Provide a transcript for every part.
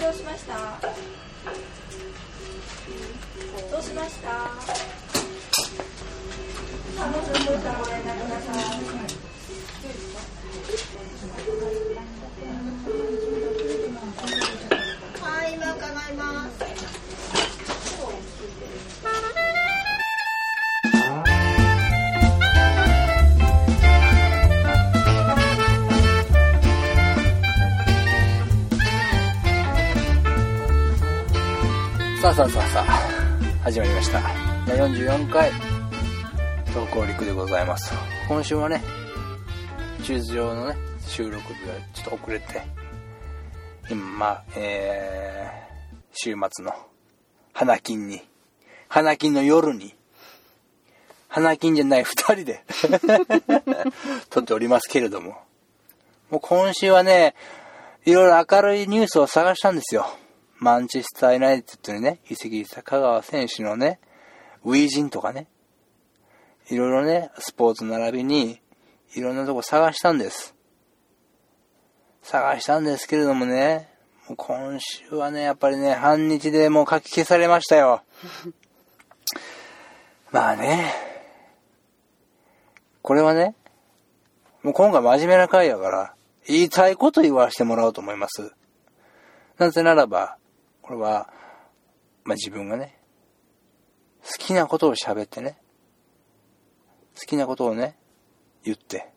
どうしました？どうしました？さあもうちょっとしたらご連絡くださいはい今伺います。あさあさあさあ、始まりました。第44回、投稿陸でございます。今週はね、中日上のね、収録日がちょっと遅れて、今、まあ、えー、週末の花金に、花金の夜に、花金じゃない二人で 撮っておりますけれども、もう今週はね、いろいろ明るいニュースを探したんですよ。マンチェスター・ユナイテッドにね、移籍した香川選手のね、ウィージンとかね、いろいろね、スポーツ並びに、いろんなとこ探したんです。探したんですけれどもね、もう今週はね、やっぱりね、半日でもう書き消されましたよ。まあね、これはね、もう今回真面目な回やから、言いたいこと言わせてもらおうと思います。なぜならば、これは、まあ、自分がね、好きなことを喋ってね、好きなことをね、言って、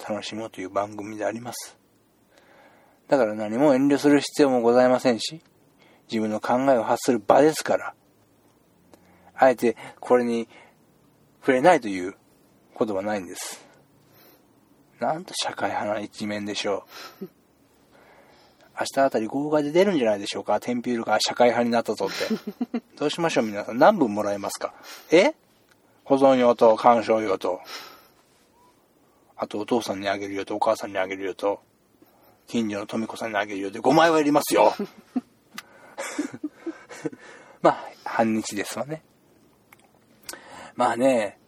楽しもうという番組であります。だから何も遠慮する必要もございませんし、自分の考えを発する場ですから、あえてこれに触れないということはないんです。なんと社会派な一面でしょう。明日あたり号外で出るんじゃないでしょうか？テンピュールが社会派になったぞって。どうしましょう皆さん？何分もらえますか？え？保存用と鑑賞用と、あとお父さんにあげるよとお母さんにあげるよと、近所の富子さんにあげるよで5枚はいりますよ。まあ、半日ですわね。まあね、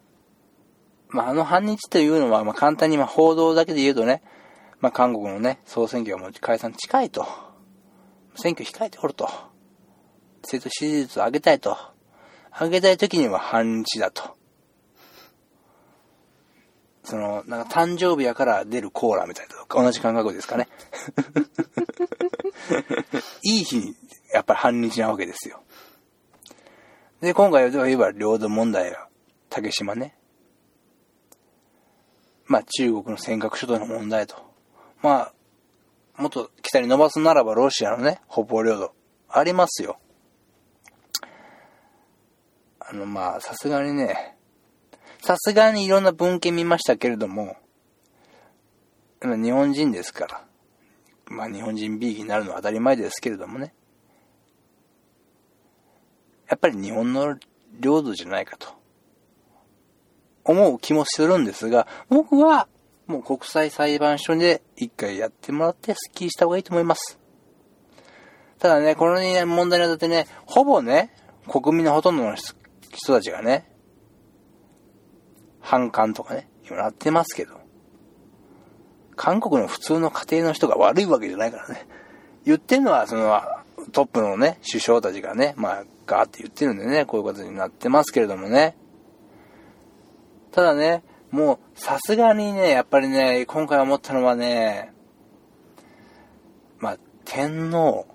まあ、あの半日というのは、まあ、簡単にまあ報道だけで言うとね、まあ、韓国のね、総選挙がもう解散近いと。選挙控えておると。政党支持率を上げたいと。上げたい時には半日だと。その、なんか誕生日やから出るコーラみたいなと同じ感覚ですかね。いい日、やっぱり半日なわけですよ。で、今回は言えば領土問題や竹島ね。まあ中国の尖閣諸島の問題と。まあ、もっと北に伸ばすならばロシアのね、北方領土、ありますよ。あの、まあ、さすがにね、さすがにいろんな文献見ましたけれども、日本人ですから、まあ日本人 B になるのは当たり前ですけれどもね、やっぱり日本の領土じゃないかと、思う気もするんですが、僕はもう国際裁判所で一回やってもらってスッキリした方がいいと思います。ただね、このね問題にあたってね、ほぼね、国民のほとんどの人たちがね、反感とかね、今なってますけど、韓国の普通の家庭の人が悪いわけじゃないからね。言ってるのは、その、トップのね、首相たちがね、まあ、ガーって言ってるんでね、こういうことになってますけれどもね。ただね、もう、さすがにね、やっぱりね、今回思ったのはね、まあ、天皇、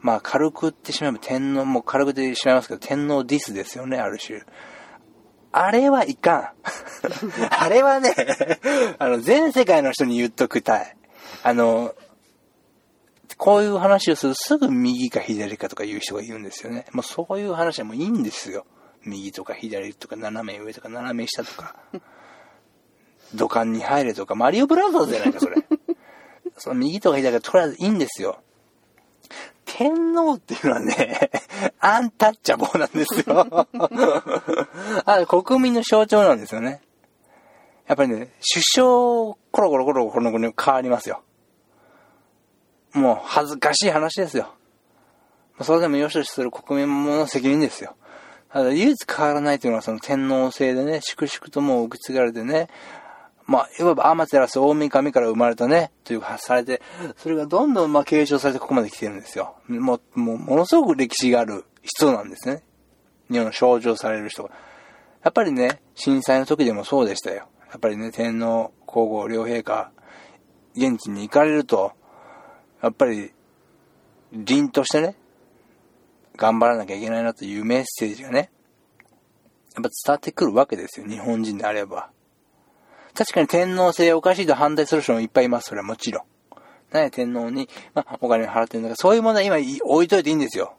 まあ、軽く言ってしまえば天皇、もう軽く言ってしまいますけど、天皇ディスですよね、ある種。あれはいかん。あれはね、あの、全世界の人に言っときたい。あの、こういう話をするとすぐ右か左かとか言う人がいるんですよね。もうそういう話はもういいんですよ。右とか左とか斜め上とか斜め下とか。土管に入れとか、マリオブラザーズじゃないか、それ。その右とか左がとりあえずいいんですよ。天皇っていうのはね、アンタッチャボーなんですよ。あ国民の象徴なんですよね。やっぱりね、首相、コロコロコロコロコロ変わりますよ。もう恥ずかしい話ですよ。それでも良しとしする国民もの責任ですよ。ただ唯一変わらないというのはその天皇制でね、粛々ともう受け継がれてね、まあ、いわばアマテラス大神から生まれたね、という発されて、それがどんどんまあ継承されてここまで来てるんですよ。もう、もう、ものすごく歴史がある人なんですね。日本の象徴される人が。やっぱりね、震災の時でもそうでしたよ。やっぱりね、天皇皇后両陛下、現地に行かれると、やっぱり、凛としてね、頑張らなきゃいけないなというメッセージがね、やっぱ伝わってくるわけですよ、日本人であれば。確かに天皇制おかしいと反対する人もいっぱいいます、それはもちろん。ね、天皇に、まあ、お金を払ってるんだから、そういう問題今置いといていいんですよ。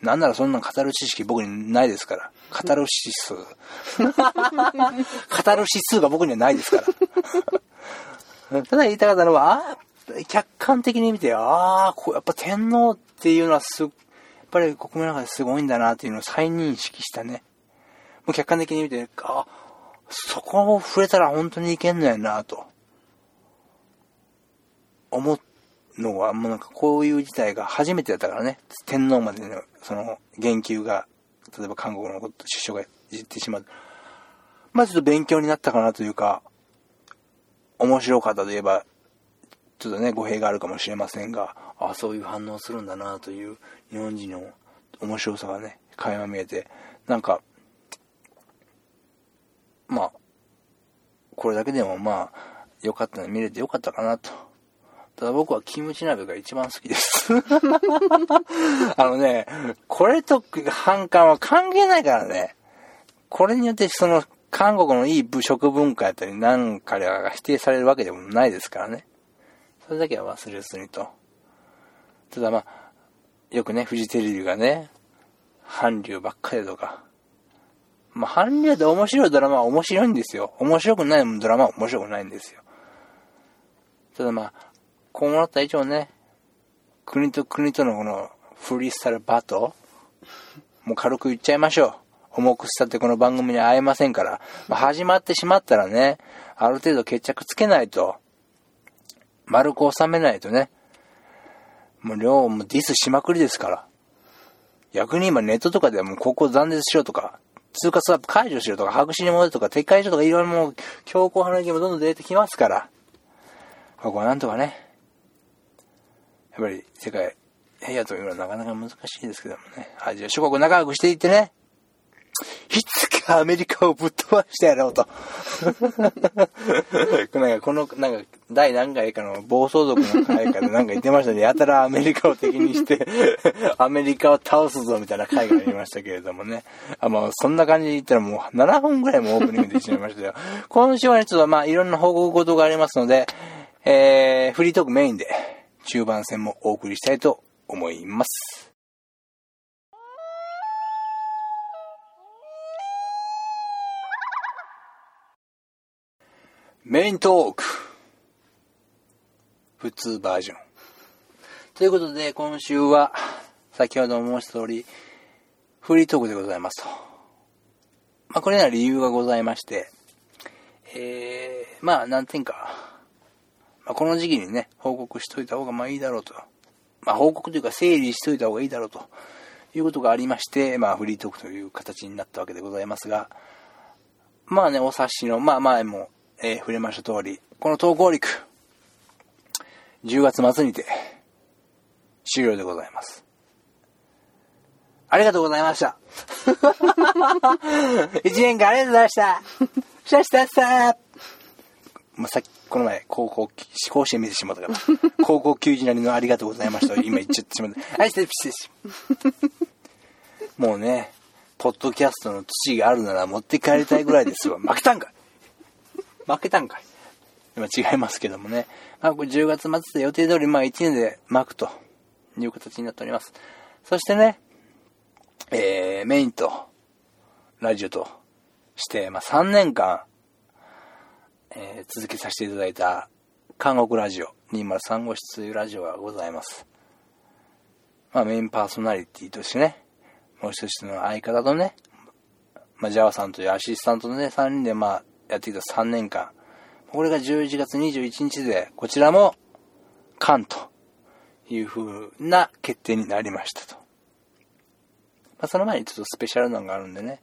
なんならそんな語る知識僕にないですから。語る指数。語る指数が僕にはないですから。ただ言いたかったのは、客観的に見て、ああ、やっぱ天皇っていうのはす、っぱり国民の中ですごいんだなっていうのを再認識したね。もう客観的に見て、あそこを触れたら本当にいけんのやなと。思うのは、もうなんかこういう事態が初めてだったからね。天皇までの、その、言及が、例えば韓国のこと首相が言ってしまう。まあちょっと勉強になったかなというか、面白かったといえば、ちょっとね、語弊があるかもしれませんが、ああ、そういう反応するんだなという日本人の面白さがね、垣間見えて、なんか、まあ、これだけでもまあ、良かったの見れて良かったかなと。ただ僕はキムチ鍋が一番好きです あのね、これと反感は関係ないからね。これによってその韓国のいい食文化やったり何かが否定されるわけでもないですからね。それだけは忘れずにと。ただまあ、よくね、フジテレビがね、韓流ばっかりとか、まあ、韓流で面白いドラマは面白いんですよ。面白くないドラマは面白くないんですよ。ただまあ、こうなった以上ね、国と国とのこのフリースタイルバトもう軽く言っちゃいましょう。重くしたってこの番組に会えませんから。まあ、始まってしまったらね、ある程度決着つけないと、丸く収めないとね、もう量もディスしまくりですから。逆に今ネットとかでもここ断絶しようとか、通貨スワップ解除しろとか、白紙に戻るとか、撤回しろとか、いろいろもう、強硬派の意見もどんどん出てきますから、ここはなんとかね、やっぱり世界平和というのはなかなか難しいですけどもね、アジア諸国仲良くしていってね、いつかアメリカをぶっ飛ばしてやろうと。なんかこの、なんか、第何回かの暴走族の回からなんか言ってましたね。やたらアメリカを敵にして アメリカを倒すぞみたいな回がありましたけれどもね。あ、まあ、そんな感じで言ったらもう7本ぐらいもオープニングでしまいましたよ。今週はね、ちょっとまあ、いろんな報告事がありますので、えー、フリートークメインで中盤戦もお送りしたいと思います。メイントーク。普通バージョン。ということで、今週は、先ほど申した通り、フリートークでございますと。まあ、これなら理由がございまして、えー、まあ、なんていうか、まあ、この時期にね、報告しといた方がまあいいだろうと。まあ、報告というか整理しといた方がいいだろうということがありまして、まあ、フリートークという形になったわけでございますが、まあね、お察しの、まあ前もえー、触れました通り、この投稿陸、10月末にて、終了でございます。ありがとうございました。一年間ありがとうございました。シャシタさまあ、さっき、この前、高校、甲子園見てしまったから、高校球児なりのありがとうございました。今言っちゃってしまった。はい、失礼しもうね、ポッドキャストの土があるなら持って帰りたいぐらいですわ。負けたんか負けたんかい。今違いますけどもね。まあ、10月末で予定通り、まあ1年で巻くという形になっております。そしてね、えー、メインと、ラジオとして、まあ3年間、えー、続けさせていただいた、韓国ラジオ、203号室というラジオがございます。まあメインパーソナリティとしてね、もう一つの相方とね、まあ、ジャワさんというアシスタントのね、3人でまあ、やってきた3年間。これが11月21日で、こちらも、完という風な決定になりましたと。まあ、その前にちょっとスペシャルなのがあるんでね、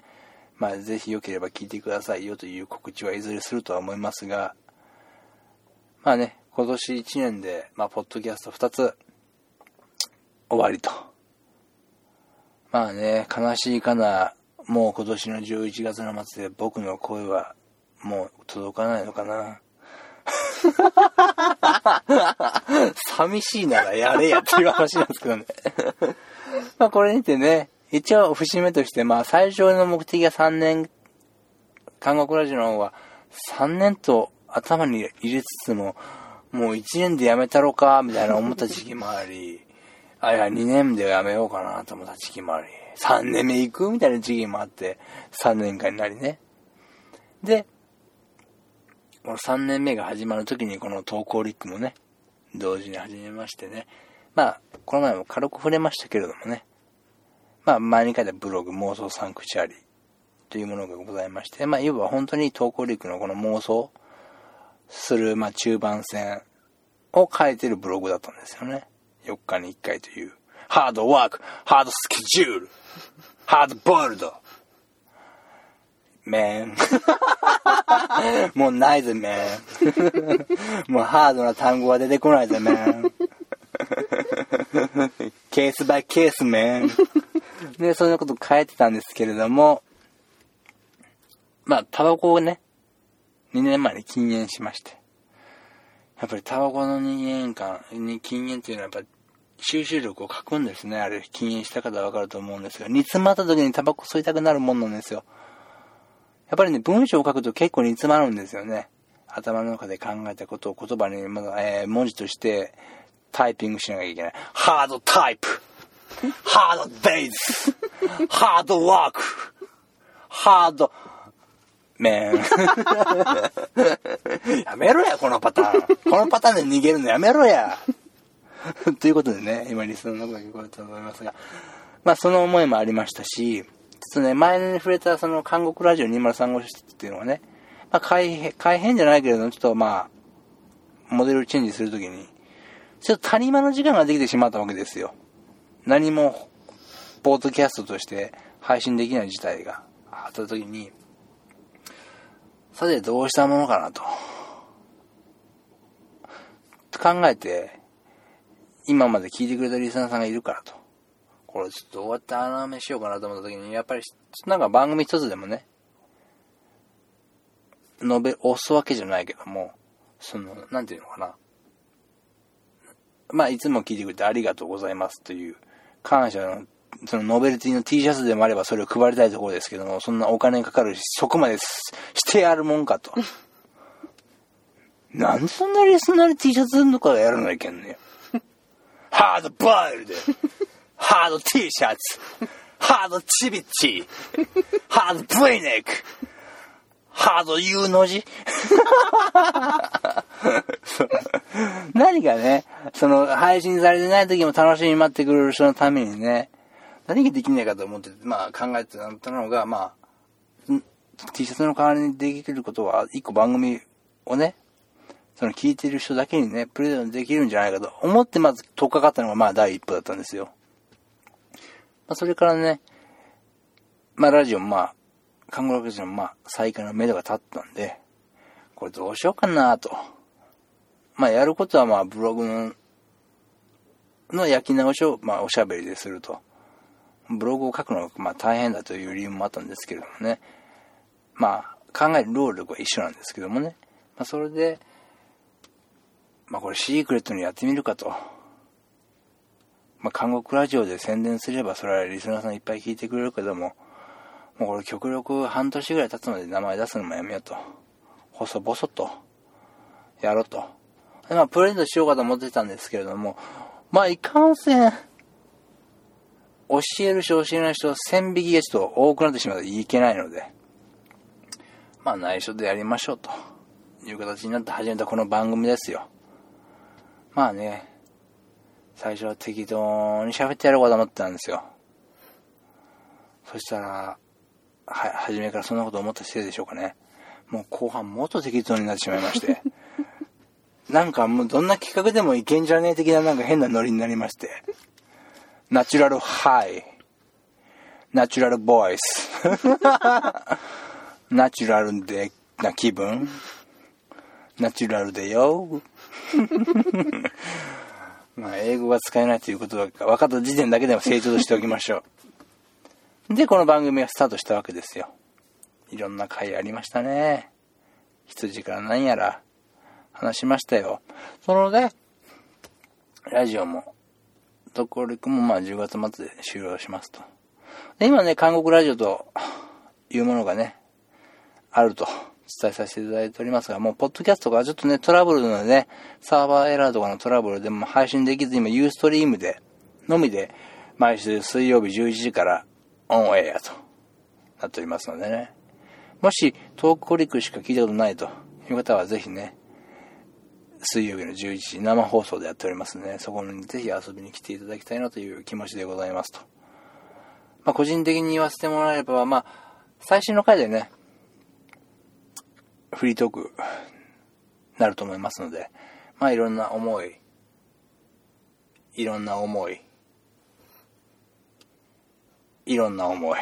まあ、ぜひ良ければ聞いてくださいよという告知はいずれするとは思いますが、まあね、今年1年で、まあ、ポッドキャスト2つ、終わりと。まあね、悲しいかな、もう今年の11月の末で僕の声はもう届かないのかな。寂しいならやれやっていう話なんですけどね。まあこれにてね、一応節目として、まあ最初の目的が3年、韓国ラジオの方は3年と頭に入れつつも、もう1年でやめたろか、みたいな思った時期もあり、あ、いや、2年でやめようかなと思った時期もあり、3年目行く？みたいな時期もあって、3年間になりね。で、この3年目が始まる時にこの投稿リックもね、同時に始めましてね。まあ、この前も軽く触れましたけれどもね。まあ、前に書いたブログ妄想サンクチュアリというものがございまして、まあ、いわば本当に投稿リックのこの妄想する、まあ、中盤戦を書いてるブログだったんですよね。4日に1回という。ハードワーク、ハードスケジュール、ハードボイルド、メン。もうないぜ、メン。もうハードな単語は出てこないぜ、メン。ケースバイケース、メン。で、そんなこと書いてたんですけれども、まあ、タバコをね、2年前に禁煙しまして。やっぱりタバコの2年間に禁煙っていうのはやっぱ収集力を書くんですね。あれ、禁煙した方はわかると思うんですが、煮詰まった時にタバコ吸いたくなるもんなんですよ。やっぱりね、文章を書くと結構煮詰まるんですよね。頭の中で考えたことを言葉に、まだ、えー、文字としてタイピングしなきゃいけない。ハードタイプハードデイズハードワークハード、メン。やめろや、このパターン。このパターンで逃げるのやめろや。ということでね、今リスナーの声が聞こえたと思いますが、まあその思いもありましたし、ちょっとね、前に触れたその韓国ラジオ2035室っていうのはね、まあ改変、改変じゃないけれども、ちょっとまあ、モデルチェンジするときに、ちょっと谷間の時間ができてしまったわけですよ。何も、ポートキャストとして配信できない事態があったときに、さてどうしたものかなと。と考えて、今まで聞いてくれたリスナーさんがいるからと。これちょっとどうやって穴埋めしようかなと思った時に、やっぱり、なんか番組一つでもね、述べ、押すわけじゃないけども、その、なんていうのかな。まあ、いつも聞いてくれてありがとうございますという感謝の、そのノベルティの T シャツでもあればそれを配りたいところですけども、そんなお金かかるし、そこまでしてやるもんかと。なんでそんなリスナー T シャツとかやらないけんねハードボイルドハード T シャツハードチビッチハード V ネックハード U の字何かね、その配信されてない時も楽しみに待ってくれる人のためにね、何ができないかと思って、まあ考えてたのが、まあ、T シャツの代わりにできることは、一個番組をね、その聞いてる人だけにね、プレゼントできるんじゃないかと思ってまず取っかかったのがまあ第一歩だったんですよ。まあそれからね、まあラジオまあ、看護ラジオまあ再開の目処が立ったんで、これどうしようかなと。まあやることはまあブログのの焼き直しをまあおしゃべりですると。ブログを書くのがまあ大変だという理由もあったんですけれどもね。まあ考える労力は一緒なんですけどもね。まあそれで、まあこれシークレットにやってみるかと。まあ韓国ラジオで宣伝すればそれはリスナーさんいっぱい聞いてくれるけども、もうこれ極力半年ぐらい経つまで名前出すのもやめようと。細々と、やろうと。でまあプレゼントしようかと思ってたんですけれども、まあいかんせん、教える人教えない人、線引きがちょっと多くなってしまうといけないので、まあ内緒でやりましょうという形になって始めたこの番組ですよ。まあね、最初は適当に喋ってやろうかと思ってたんですよ。そしたら、は、初めからそんなこと思ったせいでしょうかね。もう後半もっと適当になってしまいまして。なんかもうどんな企画でもいけんじゃねえ的ななんか変なノリになりまして。ナチュラルハイ。ナチュラルボイス。ナチュラルでな気分。ナチュラルでよ。まあ、英語が使えないということが分かった時点だけでも成長としておきましょう。で、この番組がスタートしたわけですよ。いろんな回ありましたね。羊から何やら話しましたよ。そのね、ラジオも、トコリクもまあ10月末で終了しますと。で、今ね、韓国ラジオというものがね、あると伝えさせていただいておりますが、もう、ポッドキャストがちょっとね、トラブルなのでね、サーバーエラーとかのトラブルでも配信できず、今、ユーストリームで、のみで、毎週水曜日11時からオンエアとなっておりますのでね。もし、トークコリックしか聞いたことないという方は、ぜひね、水曜日の11時生放送でやっておりますので、そこにぜひ遊びに来ていただきたいなという気持ちでございますと。まあ、個人的に言わせてもらえれば、まあ、最新の回でね、フリートークなると思いますので、まあいろんな思い、いろんな思い、いろんな思い。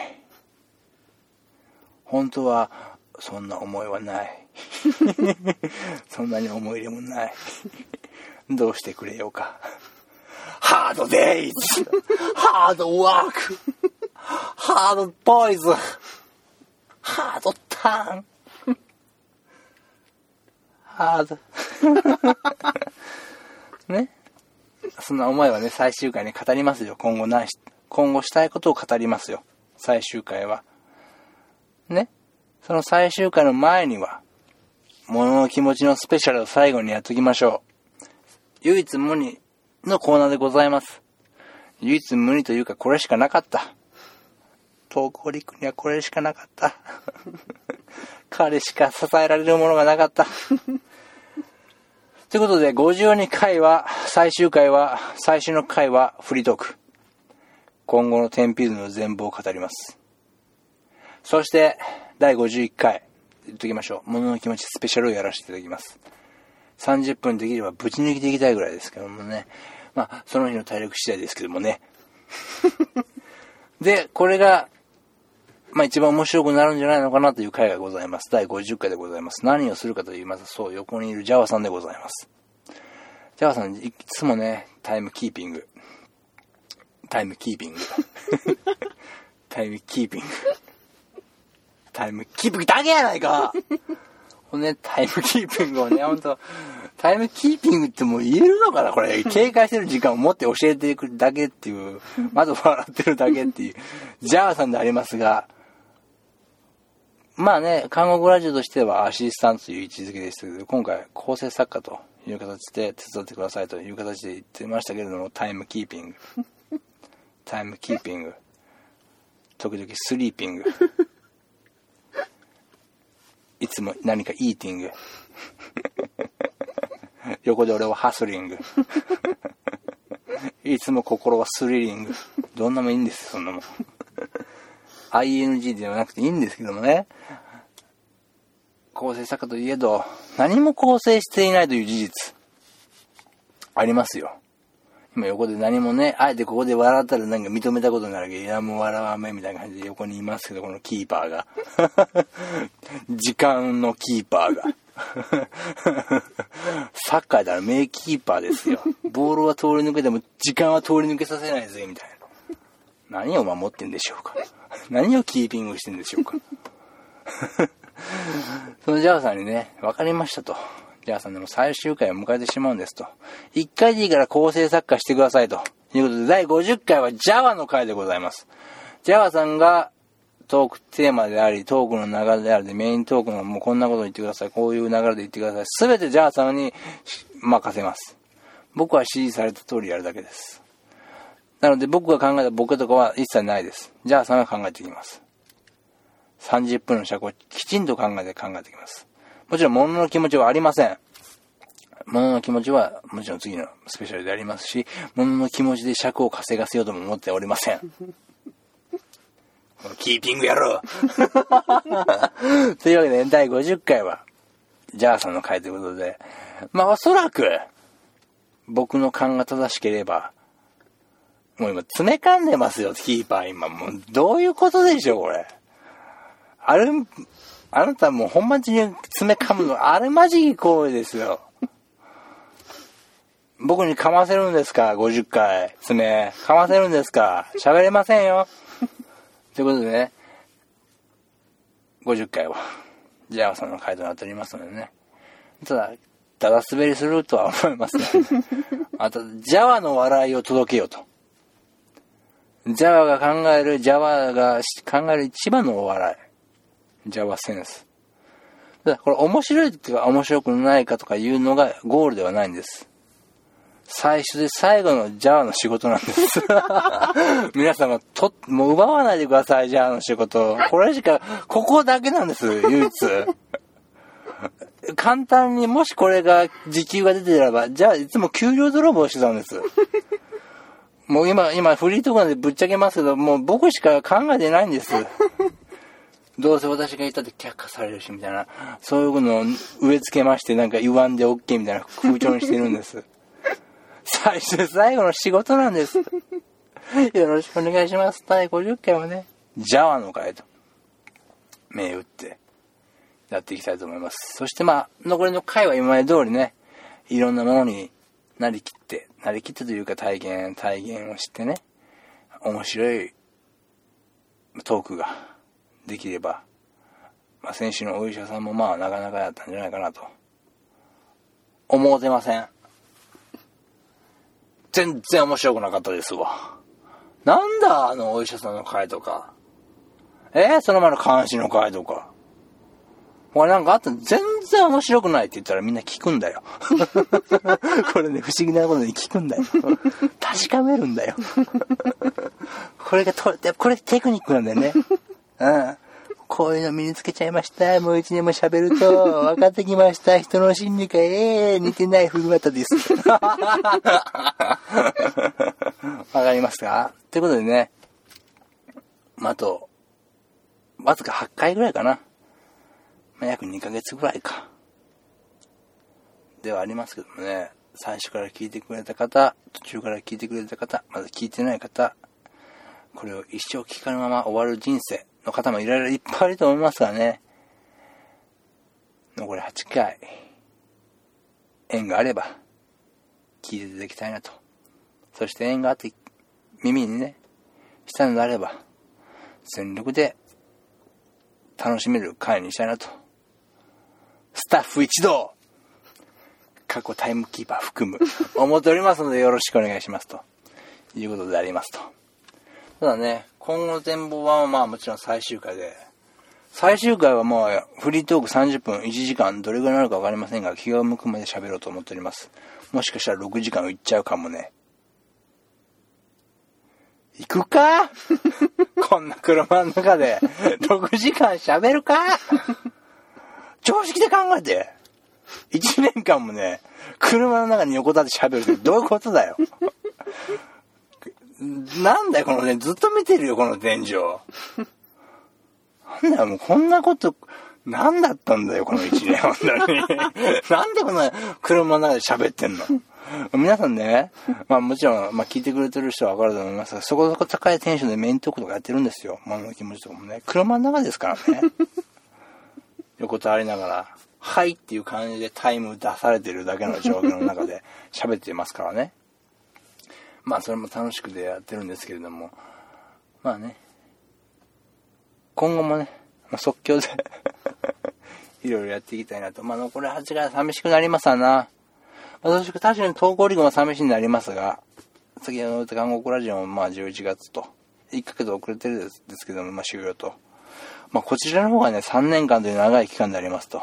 本当はそんな思いはない。そんなに思い入れもない。どうしてくれようか。ハードデイズハードワークハードボーイズハードターンード。ね？そんな思いはね、最終回に語りますよ。今後ないし、今後したいことを語りますよ。最終回は。ね？その最終回の前には、物の気持ちのスペシャルを最後にやっときましょう。唯一無二のコーナーでございます。唯一無二というかこれしかなかった。東京陸にはこれしかなかった。彼しか支えられるものがなかった。ということで、52回は、最終回は、最終の回はフリートーク。今後のテンピの全貌を語ります。そして、第51回、言っときましょう。ものの気持ちスペシャルをやらせていただきます。30分できればぶち抜きでいきたいぐらいですけどもね。まあ、その日の体力次第ですけどもね。で、これが、まあ一番面白くなるんじゃないのかなという回がございます。第50回でございます。何をするかと言いますと、そう、横にいるジャワさんでございます。ジャワさん、いつもね、タイムキーピング。タイムキーピング。タイムキーピング。タイムキーピングだけやないかほんね、タイムキーピングをね、ほんと、タイムキーピングってもう言えるのかな？これ、警戒してる時間を持って教えていくだけっていう、まず笑ってるだけっていう、ジャワさんでありますが、まあね、韓国ラジオとしてはアシスタントという位置づけでしたけど、今回構成作家という形で手伝ってくださいという形で言ってましたけれども、タイムキーピング。タイムキーピング。時々スリーピング。いつも何かイーティング。横で俺はハスリング。いつも心はスリリング。どんなもいいんですよ、そんなもん。ING ではなくていいんですけどもね。構成作家といえど、何も構成していないという事実、ありますよ。今横で何もね、あえてここで笑ったらなんか認めたことになるけど、いやもう笑わめみたいな感じで横にいますけど、このキーパーが。時間のキーパーが。サッカーだら名キーパーですよ。ボールは通り抜けても時間は通り抜けさせないぜ、みたいな。何を守ってんでしょうか。何をキーピングしてんでしょうか。そのジャワさんにね、分かりましたと。ジャワさんでも最終回を迎えてしまうんですと。一回でいいから構成作家してくださいと。いうことで、第50回はジャワの回でございます。ジャワさんがトークテーマであり、トークの流れであり、メイントークのもうこんなこと言ってください。こういう流れで言ってください。すべてジャワさんに任せます。僕は指示された通りやるだけです。なので僕が考えたボケとかは一切ないです。ジャワさんが考えていきます。30分の尺をきちんと考えて考えていきます。もちろん物の気持ちはありません。物の気持ちはもちろん次のスペシャルでありますし、物の気持ちで尺を稼がせようとも思っておりません。キーピングやろうというわけで、第50回は、ジャーさんの回ということで、まあおそらく、僕の勘が正しければ、もう今詰め噛んでますよ、キーパー今。もうどういうことでしょう、これ。あれ、あなたもう本町に詰め噛むの、あれマジ行為ですよ。僕に噛ませるんですか ?50 回。爪。噛ませるんですか喋れませんよ。ということでね、50回は、ジャワさんの回となっておりますのでね。ただ、ただ滑りするとは思いますね。あと、ジャワの笑いを届けようと。ジャワが考える、ジャワが考える一番のお笑い。ジャワセンス。だこれ面白いっていうか面白くないかとかいうのがゴールではないんです。最初で最後のジャワの仕事なんです。皆様、と、もう奪わないでください、ジャワの仕事。これしか、ここだけなんです、唯一。簡単にもしこれが時給が出てたらば、じゃあいつも給料泥棒してたんです。もう今、今フリートークなんでぶっちゃけますけど、もう僕しか考えてないんです。どうせ私が言ったって却下されるし、みたいな、そういうのを植え付けまして、なんか言わんで OK みたいな空調にしてるんです。最初で最後の仕事なんです。よろしくお願いします。第50回はね、ジャワの回と、銘打って、やっていきたいと思います。そしてまあ、残りの回は今まで通りね、いろんなものになりきって、なりきってというか体験、体験をしてね、面白いトークができれば、まあ、先週のお医者さんもまあなかなかやったんじゃないかなと。思うてません。全然面白くなかったですわ。なんだあのお医者さんの回とか。えー、その前の監視の回とか。これなんかあった全然面白くないって言ったらみんな聞くんだよ。これね、不思議なことに聞くんだよ。確かめるんだよ。これがと、これテクニックなんだよね。うん。こういうの身につけちゃいました。もう一年も喋ると分かってきました。人の心理がええー、似てない風型です。わかりますか？ということでね、まあ、あと、わずか8回ぐらいかな。まあ、約2ヶ月ぐらいか。ではありますけどもね、最初から聞いてくれた方、途中から聞いてくれた方、まだ聞いてない方、これを一生聞かぬまま終わる人生の方もいろいろいっぱいいると思いますがね、残り8回、縁があれば、聞いていただきたいなと。そして縁があって、耳にね、したのであれば、全力で楽しめる回にしたいなと。スタッフ一同過去タイムキーパー含む、思っておりますのでよろしくお願いしますと。いうことでありますと。ただね、今後の展望はまあもちろん最終回で、最終回はもうフリートーク30分、1時間、どれぐらいになるかわかりませんが、気が向くまで喋ろうと思っております。もしかしたら6時間いっちゃうかもね。行くか？こんな車の中で6時間喋るか？常識で考えて。1年間もね、車の中に横立って喋るってどういうことだよ。なんだよ、このね、ずっと見てるよ、この天井。なんだよ、もうこんなこと、なんだったんだよ、この一年、本当に。なんでこんな車の中で喋ってんの皆さんね、まあもちろん、まあ聞いてくれてる人はわかると思いますが、そこそこ高いテンションでメイントークとかやってるんですよ。物の気持ちとかもね。車の中ですからね。横たわりながら、はいっていう感じでタイム出されてるだけの状況の中で 喋ってますからね。まあそれも楽しくでやってるんですけれども、まあね、今後もね、まあ、即興で いろいろやっていきたいなと。まあ残り8が寂しくなりますわな。私、確かに投稿リグも寂しいになりますが、先ほど言った韓国ラジオもまあ11月と、1ヶ月遅れてるですですけども、まあ終了と。まあこちらの方がね、3年間という長い期間でありますと。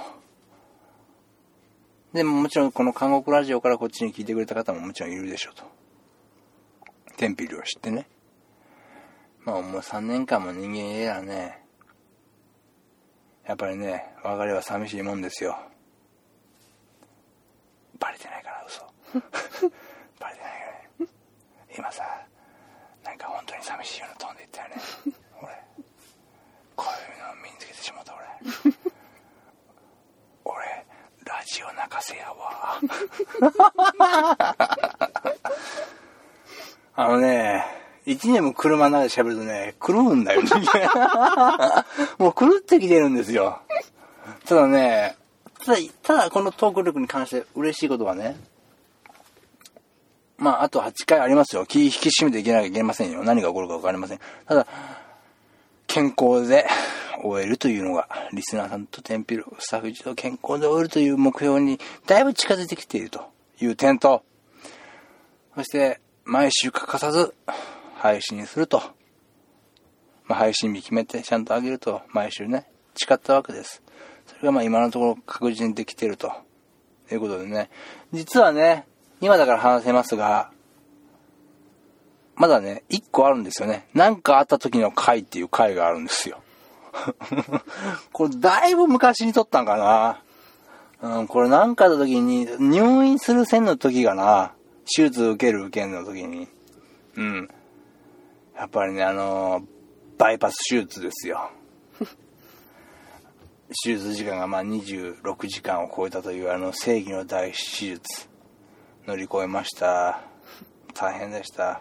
でももちろんこの韓国ラジオからこっちに聞いてくれた方ももちろんいるでしょうと。天日量知ってね。まあもう3年間も人間いればね、やっぱりね、別れは寂しいもんですよ。バレてないから嘘。バレてないからね。今さ、なんか本当に寂しいようなトーンで言ったよね。俺。こういう 俺。ラジオ泣かせやわ。あのね、一年も車の中で喋るとね、狂うんだよ、人 間もう狂ってきてるんですよ。ただね、ただ、ただこのトーク力に関して嬉しいことはね、まあ、あと8回ありますよ。気引き締めていけなきゃいけませんよ。何が起こるかわかりません。ただ、健康で終えるというのが、リスナーさんとテンピロスタッフ一同健康で終えるという目標に、だいぶ近づいてきているという点と、そして、毎週欠かさず、配信すると。まあ、配信日決めてちゃんと上げると、毎週ね、誓ったわけです。それがまあ今のところ確実にできていると。いうことでね。実はね、今だから話せますが、まだね、一個あるんですよね。なんかあった時の回っていう回があるんですよ。これだいぶ昔に撮ったんかな。うん、これなんかあった時に、入院する線の時がな、手術受ける受けんの時に、うん。やっぱりね、あのーバイパス手術ですよ。手術時間がまあ26時間を超えたというあの正義の大手術乗り越えました大変でした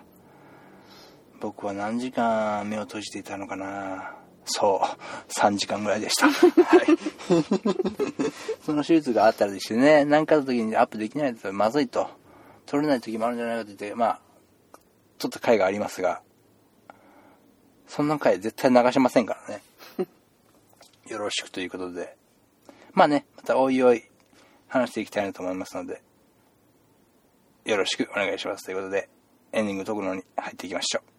僕は何時間目を閉じていたのかな。そう3時間ぐらいでした。はい。その手術があったらでしてね何かの時にアップできないとまずいと。取れない時もあるんじゃないかと言ってまあ撮った回がありますが。そんな回絶対流しませんからね。よろしくということで。まあね、またおいおい話していきたいなと思いますので、よろしくお願いしますということで、エンディングトークの方に入っていきましょう。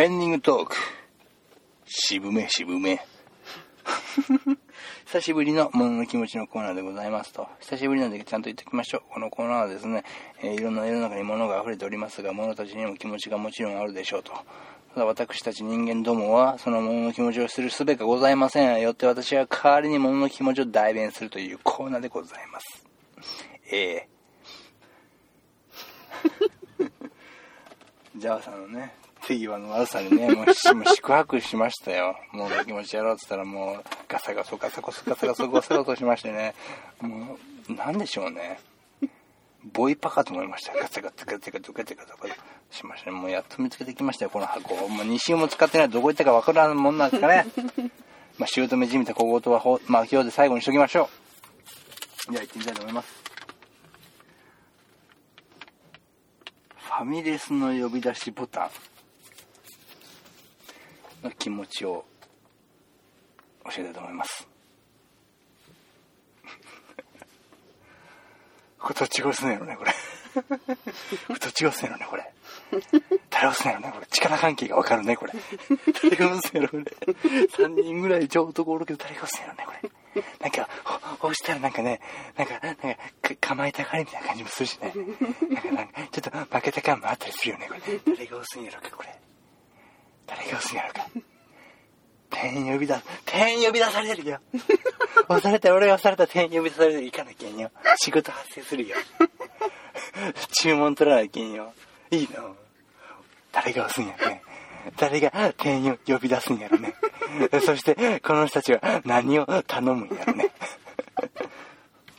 エンディングトーク。渋め渋め。久しぶりの物の気持ちのコーナーでございますと。久しぶりなんでちゃんと言っておきましょう。このコーナーはですね、えーいろんな世の中に物が溢れておりますが、物たちにも気持ちがもちろんあるでしょうと。ただ私たち人間どもは、その物の気持ちをする術がございません。よって私は代わりに物の気持ちを代弁するというコーナーでございます。ええ ジャワさんのね、手際の悪さにね、もうし 宿泊しましたよ。もう気持ちやろうって言ったらもうガサガサガサゴソガサガサゴサゴソしましてね、もう、なんでしょうね。ボイパかと思いました。ガツガツガツガツガツガツガツしましたね。もうやっと見つけてきましたよ、この箱。もう2週も使ってないどこ行ったかわからんもんなんですかね。まあ、姑じみた小言はほ、まあ、今日で最後にしときましょう。じゃあ行ってみたいと思います。ファミレスの呼び出しボタンの気持ちを教えたいと思います。これどっちが押すんやろね、これ。これどっちが押すんやろね、これ。誰が押すんやろね、これ。力関係がわかるね、これ。誰が押すんやろ、これ。3人ぐらいちょうどおるけど、誰が押すんやろね、これ。なんか、押したらなんかね、なんか、なんか、か構えたがりみたいな感じもするしね。なんか、なんか、ちょっと負けた感もあったりするよね、これ。誰が押すんやろか、これ。誰が押すんやろか。店員呼び出す。店員呼び出されるよ。押された、俺が押された店員呼び出される。行かなきゃいけんよ。仕事発生するよ。注文取らなきゃいけんよ。いいの誰が押すんやろね。誰が店員を呼び出すんやろね。そして、この人たちは何を頼むんやろね。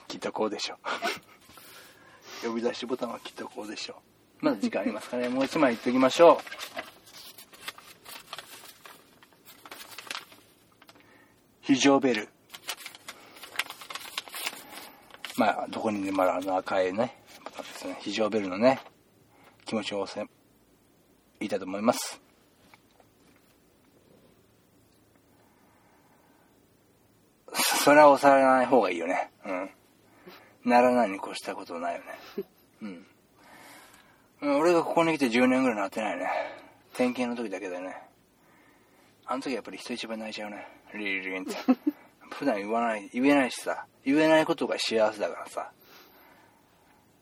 きっとこうでしょう。呼び出しボタンはきっとこうでしょう。まだ時間ありますかね。もう一枚言っておきましょう。非常ベル。まあ、どこにでもあるあの赤いね、ですね。非常ベルのね、気持ちを押せ、言いたいと思います。それは押されない方がいいよね。うん。ならないに越したことないよね。うん。うん俺がここに来て10年ぐらいなってないね。点検の時だけだよね。あの時やっぱり人一番泣いちゃうね。リリリンって。普段言わない、言えないしさ、言えないことが幸せだからさ。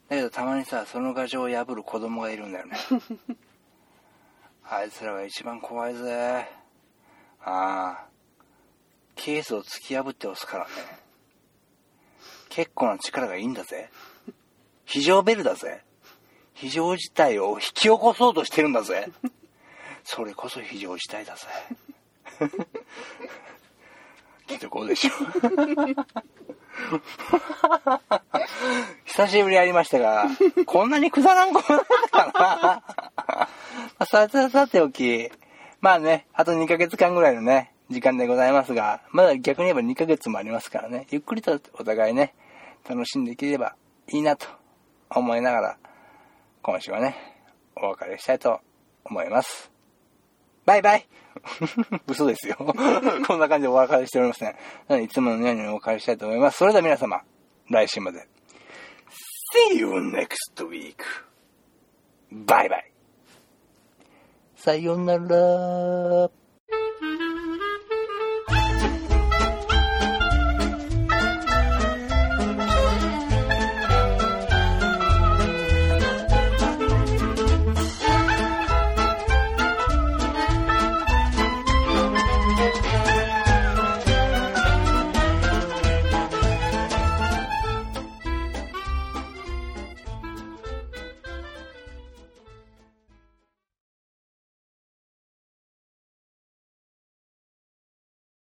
だけどたまにさ、その牙城を破る子供がいるんだよね。あいつらが一番怖いぜ。ああ。ケースを突き破って押すからね。結構な力がいいんだぜ。非常ベルだぜ。非常事態を引き起こそうとしてるんだぜ。それこそ非常事態だぜ。きっとこうでしょう。久しぶりやりましたが、こんなにくだらんことだったかな。さてさておき、まあね、あと2ヶ月間ぐらいのね、時間でございますが、まだ逆に言えば2ヶ月もありますからね、ゆっくりとお互いね、楽しんでいければいいなと思いながら、今週はね、お別れしたいと思います。バイバイ 嘘ですよ こんな感じでお別れしておりますね。なので、いつものようにお別れしたいと思います。それでは皆様、来週まで。See you next week. バイバイ。さよなら。